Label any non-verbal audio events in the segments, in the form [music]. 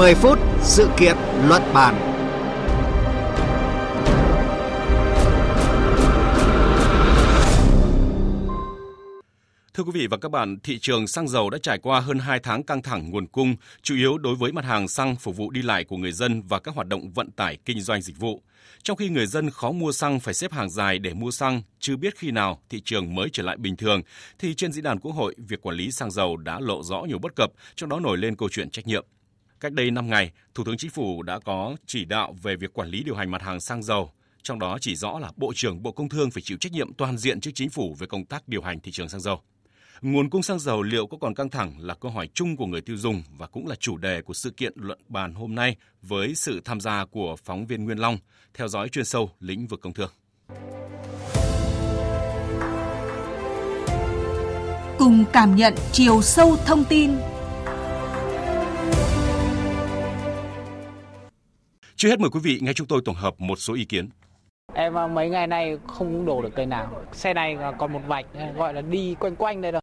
10 phút sự kiện luận bàn. Thưa quý vị và các bạn, thị trường xăng dầu đã trải qua hơn 2 tháng căng thẳng nguồn cung, chủ yếu đối với mặt hàng xăng phục vụ đi lại của người dân và các hoạt động vận tải kinh doanh dịch vụ. Trong khi người dân khó mua xăng phải xếp hàng dài để mua xăng, chưa biết khi nào thị trường mới trở lại bình thường, thì trên diễn đàn Quốc hội, việc quản lý xăng dầu đã lộ rõ nhiều bất cập, trong đó nổi lên câu chuyện trách nhiệm. Cách đây 5 ngày, Thủ tướng Chính phủ đã có chỉ đạo về việc quản lý điều hành mặt hàng xăng dầu, trong đó chỉ rõ là Bộ trưởng Bộ Công Thương phải chịu trách nhiệm toàn diện trước chính phủ về công tác điều hành thị trường xăng dầu. Nguồn cung xăng dầu liệu có còn căng thẳng là câu hỏi chung của người tiêu dùng và cũng là chủ đề của sự kiện luận bàn hôm nay với sự tham gia của phóng viên Nguyên Long, theo dõi chuyên sâu lĩnh vực công thương. Cùng cảm nhận chiều sâu thông tin Trước hết mời quý vị nghe chúng tôi tổng hợp một số ý kiến. Em à, mấy ngày nay không đổ được cây nào. Xe này còn một vạch gọi là đi quanh quanh đây rồi.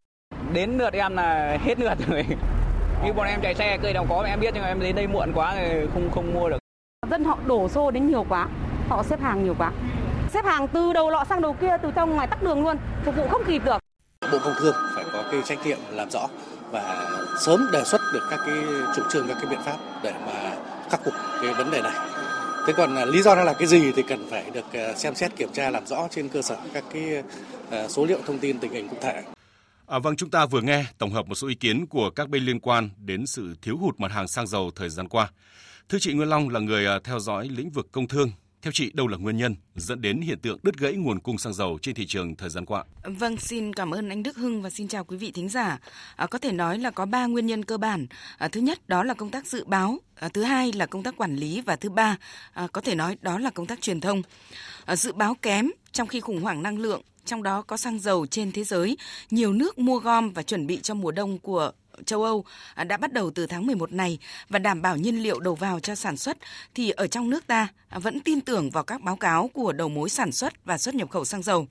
Đến lượt em là hết lượt rồi. [laughs] Như bọn em chạy xe cây nào có em biết nhưng mà em đến đây muộn quá thì không không mua được. Dân họ đổ xô đến nhiều quá, họ xếp hàng nhiều quá. Xếp hàng từ đầu lọ sang đầu kia, từ trong ngoài tắc đường luôn, phục vụ không kịp được. Bộ Công Thương phải có cái trách nhiệm làm rõ và sớm đề xuất được các cái chủ trương, các cái biện pháp để mà khắc phục cái vấn đề này. Thế còn à, lý do nó là cái gì thì cần phải được à, xem xét kiểm tra làm rõ trên cơ sở các cái à, số liệu thông tin tình hình cụ thể. À, vâng, chúng ta vừa nghe tổng hợp một số ý kiến của các bên liên quan đến sự thiếu hụt mặt hàng xăng dầu thời gian qua. Thưa chị Nguyên Long là người theo dõi lĩnh vực công thương theo chị, đâu là nguyên nhân dẫn đến hiện tượng đứt gãy nguồn cung xăng dầu trên thị trường thời gian qua? Vâng, xin cảm ơn anh Đức Hưng và xin chào quý vị thính giả. À, có thể nói là có ba nguyên nhân cơ bản. À, thứ nhất đó là công tác dự báo, à, thứ hai là công tác quản lý và thứ ba à, có thể nói đó là công tác truyền thông. À, dự báo kém trong khi khủng hoảng năng lượng trong đó có xăng dầu trên thế giới, nhiều nước mua gom và chuẩn bị cho mùa đông của châu Âu à, đã bắt đầu từ tháng 11 này và đảm bảo nhiên liệu đầu vào cho sản xuất thì ở trong nước ta à, vẫn tin tưởng vào các báo cáo của đầu mối sản xuất và xuất nhập khẩu xăng dầu.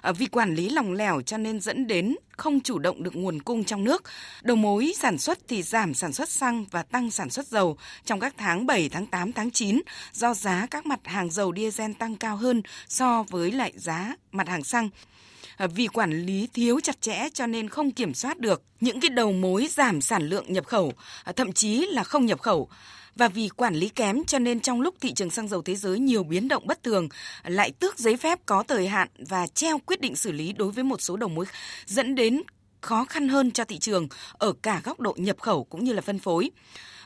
À, vì quản lý lòng lẻo cho nên dẫn đến không chủ động được nguồn cung trong nước. Đầu mối sản xuất thì giảm sản xuất xăng và tăng sản xuất dầu trong các tháng 7, tháng 8, tháng 9 do giá các mặt hàng dầu diesel tăng cao hơn so với lại giá mặt hàng xăng. À, vì quản lý thiếu chặt chẽ cho nên không kiểm soát được những cái đầu mối giảm sản lượng nhập khẩu, à, thậm chí là không nhập khẩu. Và vì quản lý kém cho nên trong lúc thị trường xăng dầu thế giới nhiều biến động bất thường, lại tước giấy phép có thời hạn và treo quyết định xử lý đối với một số đầu mối dẫn đến khó khăn hơn cho thị trường ở cả góc độ nhập khẩu cũng như là phân phối.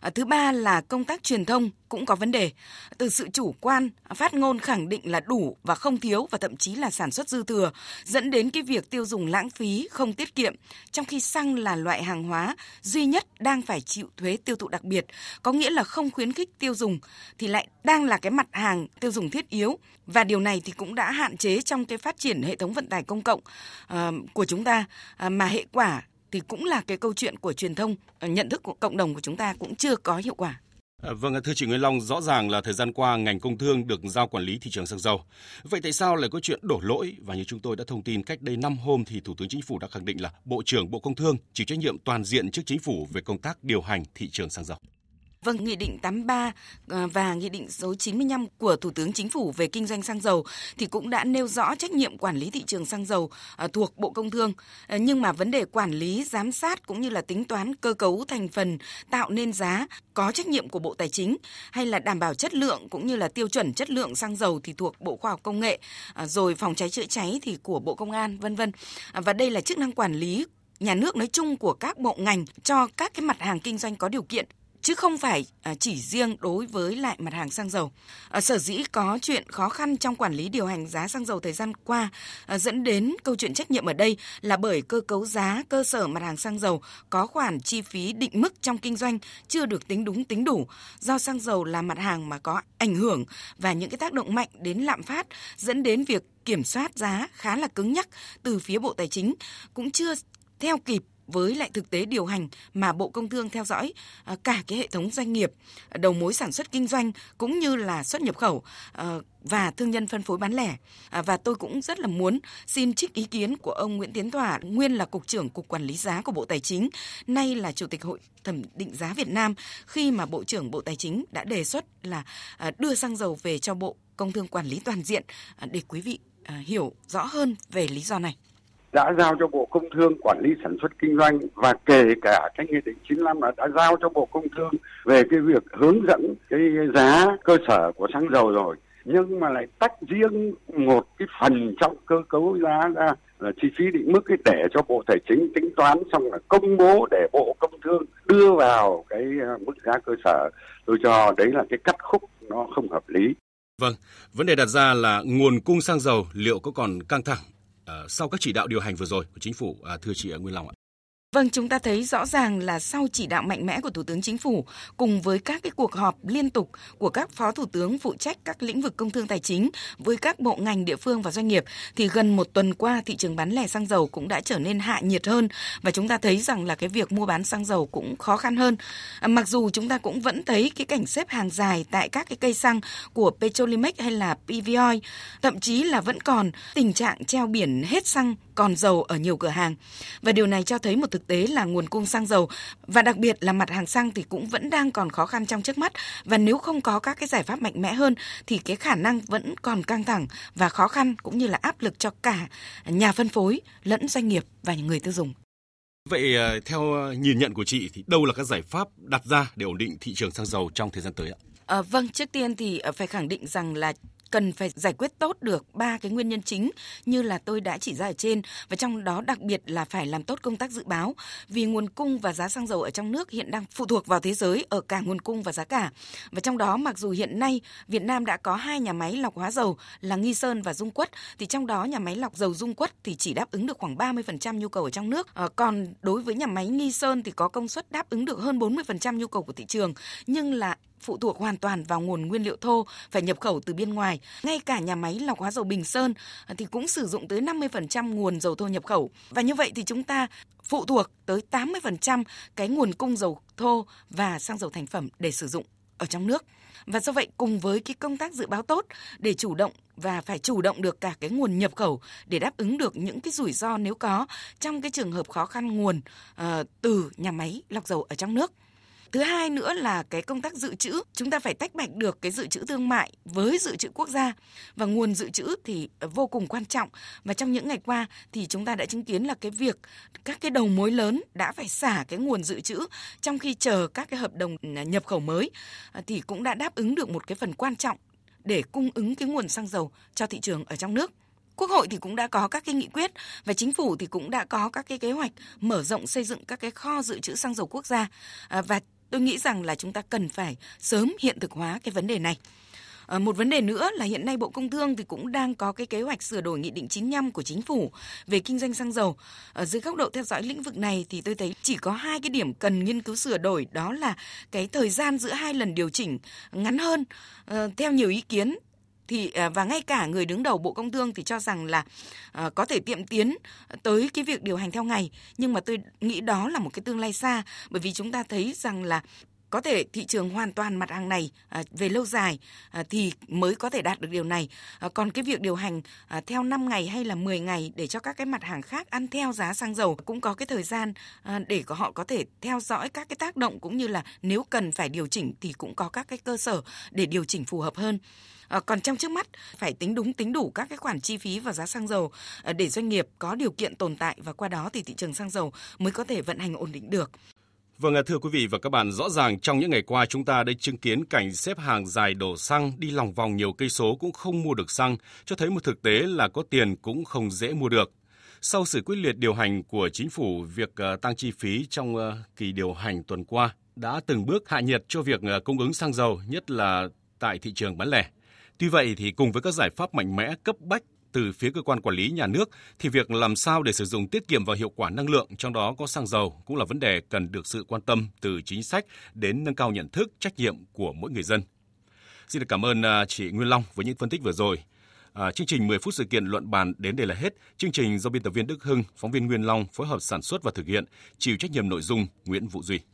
À, thứ ba là công tác truyền thông cũng có vấn đề. Từ sự chủ quan, phát ngôn khẳng định là đủ và không thiếu và thậm chí là sản xuất dư thừa, dẫn đến cái việc tiêu dùng lãng phí, không tiết kiệm, trong khi xăng là loại hàng hóa duy nhất đang phải chịu thuế tiêu thụ đặc biệt, có nghĩa là không khuyến khích tiêu dùng thì lại đang là cái mặt hàng tiêu dùng thiết yếu và điều này thì cũng đã hạn chế trong cái phát triển hệ thống vận tải công cộng uh, của chúng ta uh, mà hệ quả thì cũng là cái câu chuyện của truyền thông, ờ, nhận thức của cộng đồng của chúng ta cũng chưa có hiệu quả. À, vâng, thưa chị Nguyễn Long, rõ ràng là thời gian qua ngành công thương được giao quản lý thị trường xăng dầu. Vậy tại sao lại có chuyện đổ lỗi? Và như chúng tôi đã thông tin cách đây 5 hôm thì Thủ tướng Chính phủ đã khẳng định là Bộ trưởng Bộ Công Thương chịu trách nhiệm toàn diện trước Chính phủ về công tác điều hành thị trường xăng dầu. Vâng, Nghị định 83 ờ, và Nghị định số 95 của Thủ tướng Chính phủ về kinh doanh xăng dầu thì cũng đã nêu rõ trách nhiệm quản lý thị trường xăng dầu ờ, thuộc Bộ Công Thương. Ờ, nhưng mà vấn đề quản lý, giám sát cũng như là tính toán cơ cấu thành phần tạo nên giá có trách nhiệm của Bộ Tài chính hay là đảm bảo chất lượng cũng như là tiêu chuẩn chất lượng xăng dầu thì thuộc Bộ Khoa học Công nghệ, rồi phòng cháy chữa cháy thì của Bộ Công an vân vân. Và đây là chức năng quản lý nhà nước nói chung của các bộ ngành cho các cái mặt hàng kinh doanh có điều kiện chứ không phải à, chỉ riêng đối với lại mặt hàng xăng dầu. À, sở dĩ có chuyện khó khăn trong quản lý điều hành giá xăng dầu thời gian qua à, dẫn đến câu chuyện trách nhiệm ở đây là bởi cơ cấu giá cơ sở mặt hàng xăng dầu có khoản chi phí định mức trong kinh doanh chưa được tính đúng, tính đủ do xăng dầu là mặt hàng mà có ảnh hưởng và những cái tác động mạnh đến lạm phát dẫn đến việc kiểm soát giá khá là cứng nhắc từ phía Bộ Tài chính cũng chưa theo kịp với lại thực tế điều hành mà Bộ Công Thương theo dõi à, cả cái hệ thống doanh nghiệp, đầu mối sản xuất kinh doanh cũng như là xuất nhập khẩu à, và thương nhân phân phối bán lẻ. À, và tôi cũng rất là muốn xin trích ý kiến của ông Nguyễn Tiến Thỏa, nguyên là Cục trưởng Cục Quản lý giá của Bộ Tài chính, nay là Chủ tịch Hội thẩm định giá Việt Nam khi mà Bộ trưởng Bộ Tài chính đã đề xuất là đưa xăng dầu về cho Bộ Công Thương quản lý toàn diện để quý vị hiểu rõ hơn về lý do này đã giao cho Bộ Công Thương quản lý sản xuất kinh doanh và kể cả cái nghị định 95 là đã giao cho Bộ Công Thương về cái việc hướng dẫn cái giá cơ sở của xăng dầu rồi nhưng mà lại tách riêng một cái phần trong cơ cấu giá ra là chi phí định mức cái để cho Bộ Tài chính tính toán xong là công bố để Bộ Công Thương đưa vào cái à, mức giá cơ sở. Tôi cho đấy là cái cắt khúc nó không hợp lý. Vâng, vấn đề đặt ra là nguồn cung xăng dầu liệu có còn căng thẳng Ờ, sau các chỉ đạo điều hành vừa rồi của chính phủ à, thưa chị Nguyên Long ạ? Vâng, chúng ta thấy rõ ràng là sau chỉ đạo mạnh mẽ của Thủ tướng Chính phủ cùng với các cái cuộc họp liên tục của các phó thủ tướng phụ trách các lĩnh vực công thương tài chính với các bộ ngành địa phương và doanh nghiệp thì gần một tuần qua thị trường bán lẻ xăng dầu cũng đã trở nên hạ nhiệt hơn và chúng ta thấy rằng là cái việc mua bán xăng dầu cũng khó khăn hơn. À, mặc dù chúng ta cũng vẫn thấy cái cảnh xếp hàng dài tại các cái cây xăng của Petrolimex hay là PVOI, thậm chí là vẫn còn tình trạng treo biển hết xăng còn dầu ở nhiều cửa hàng. Và điều này cho thấy một thực tế là nguồn cung xăng dầu và đặc biệt là mặt hàng xăng thì cũng vẫn đang còn khó khăn trong trước mắt và nếu không có các cái giải pháp mạnh mẽ hơn thì cái khả năng vẫn còn căng thẳng và khó khăn cũng như là áp lực cho cả nhà phân phối lẫn doanh nghiệp và người tiêu dùng. Vậy ờ, theo nhìn nhận của chị thì đâu là các giải pháp đặt ra để ổn định thị trường xăng dầu trong thời gian tới ạ? À, vâng, trước tiên thì ờ, phải khẳng định rằng là cần phải giải quyết tốt được ba cái nguyên nhân chính như là tôi đã chỉ ra ở trên và trong đó đặc biệt là phải làm tốt công tác dự báo vì nguồn cung và giá xăng dầu ở trong nước hiện đang phụ thuộc vào thế giới ở cả nguồn cung và giá cả. Và trong đó mặc dù hiện nay Việt Nam đã có hai nhà máy lọc hóa dầu là Nghi Sơn và Dung Quất thì trong đó nhà máy lọc dầu Dung Quất thì chỉ đáp ứng được khoảng 30% nhu cầu ở trong nước. À, còn đối với nhà máy Nghi Sơn thì có công suất đáp ứng được hơn 40% nhu cầu của thị trường nhưng là phụ thuộc hoàn toàn vào nguồn nguyên liệu thô phải nhập khẩu từ bên ngoài. Ngay cả nhà máy lọc hóa dầu Bình Sơn à, thì cũng sử dụng tới 50% nguồn dầu thô nhập khẩu. Và như vậy thì chúng ta phụ thuộc tới 80% cái nguồn cung dầu thô và xăng dầu thành phẩm để sử dụng ở trong nước. Và do vậy cùng với cái công tác dự báo tốt để chủ động và phải chủ động được cả cái nguồn nhập khẩu để đáp ứng được những cái rủi ro nếu có trong cái trường hợp khó khăn nguồn uh, từ nhà máy lọc dầu ở trong nước. Thứ hai nữa là cái công tác dự trữ, chúng ta phải tách bạch được cái dự trữ thương mại với dự trữ quốc gia. Và nguồn dự trữ thì vô cùng quan trọng. Và trong những ngày qua thì chúng ta đã chứng kiến là cái việc các cái đầu mối lớn đã phải xả cái nguồn dự trữ trong khi chờ các cái hợp đồng à, nhập khẩu mới à, thì cũng đã đáp ứng được một cái phần quan trọng để cung ứng cái nguồn xăng dầu cho thị trường ở trong nước. Quốc hội thì cũng đã có các cái nghị quyết và chính phủ thì cũng đã có các cái kế hoạch mở rộng xây dựng các cái kho dự trữ xăng dầu quốc gia. À, và Tôi nghĩ rằng là chúng ta cần phải sớm hiện thực hóa cái vấn đề này. À, một vấn đề nữa là hiện nay Bộ Công Thương thì cũng đang có cái kế hoạch sửa đổi Nghị định 95 của Chính phủ về kinh doanh xăng dầu. Ở dưới góc độ theo dõi lĩnh vực này thì tôi thấy chỉ có hai cái điểm cần nghiên cứu sửa đổi đó là cái thời gian giữa hai lần điều chỉnh ngắn hơn. À, theo nhiều ý kiến thì à, và ngay cả người đứng đầu Bộ Công Thương thì cho rằng là à, có thể tiệm tiến tới cái việc điều hành theo ngày. Nhưng mà tôi nghĩ đó là một cái tương lai xa, bởi vì chúng ta thấy rằng là có thể thị trường hoàn toàn mặt hàng này à, về lâu dài à, thì mới có thể đạt được điều này. À, còn cái việc điều hành theo 5 ngày hay là 10 ngày để cho các cái mặt hàng khác ăn theo giá xăng dầu cũng có cái thời gian để họ có thể theo dõi các cái tác động cũng như là nếu cần phải điều chỉnh thì cũng có các cái cơ sở để điều chỉnh phù hợp hơn. À, còn trong trước mắt phải tính đúng tính đủ các cái khoản chi phí và giá xăng dầu để doanh nghiệp có điều kiện tồn tại và qua đó thì thị trường xăng dầu mới có thể vận hành ổn định được. Vâng, thưa quý vị và các bạn, rõ ràng trong những ngày qua chúng ta đã chứng kiến cảnh xếp hàng dài đổ xăng đi lòng vòng nhiều cây số cũng không mua được xăng, cho thấy một thực tế là có tiền cũng không dễ mua được. Sau sự quyết liệt điều hành của chính phủ, việc ờ, tăng chi phí trong ờ, kỳ điều hành tuần qua đã từng bước hạ nhiệt cho việc ờ, cung ứng xăng dầu, nhất là tại thị trường bán lẻ. Tuy vậy thì cùng với các giải pháp mạnh mẽ cấp bách từ phía cơ quan quản lý nhà nước thì việc làm sao để sử dụng tiết kiệm và hiệu quả năng lượng trong đó có xăng dầu cũng là vấn đề cần được sự quan tâm từ chính sách đến nâng cao nhận thức trách nhiệm của mỗi người dân. Xin được cảm ơn à, chị Nguyên Long với những phân tích vừa rồi. À, chương trình 10 phút sự kiện luận bàn đến đây là hết. Chương trình do biên tập viên Đức Hưng, phóng viên Nguyên Long phối hợp sản xuất và thực hiện, chịu trách nhiệm nội dung Nguyễn Vũ Duy.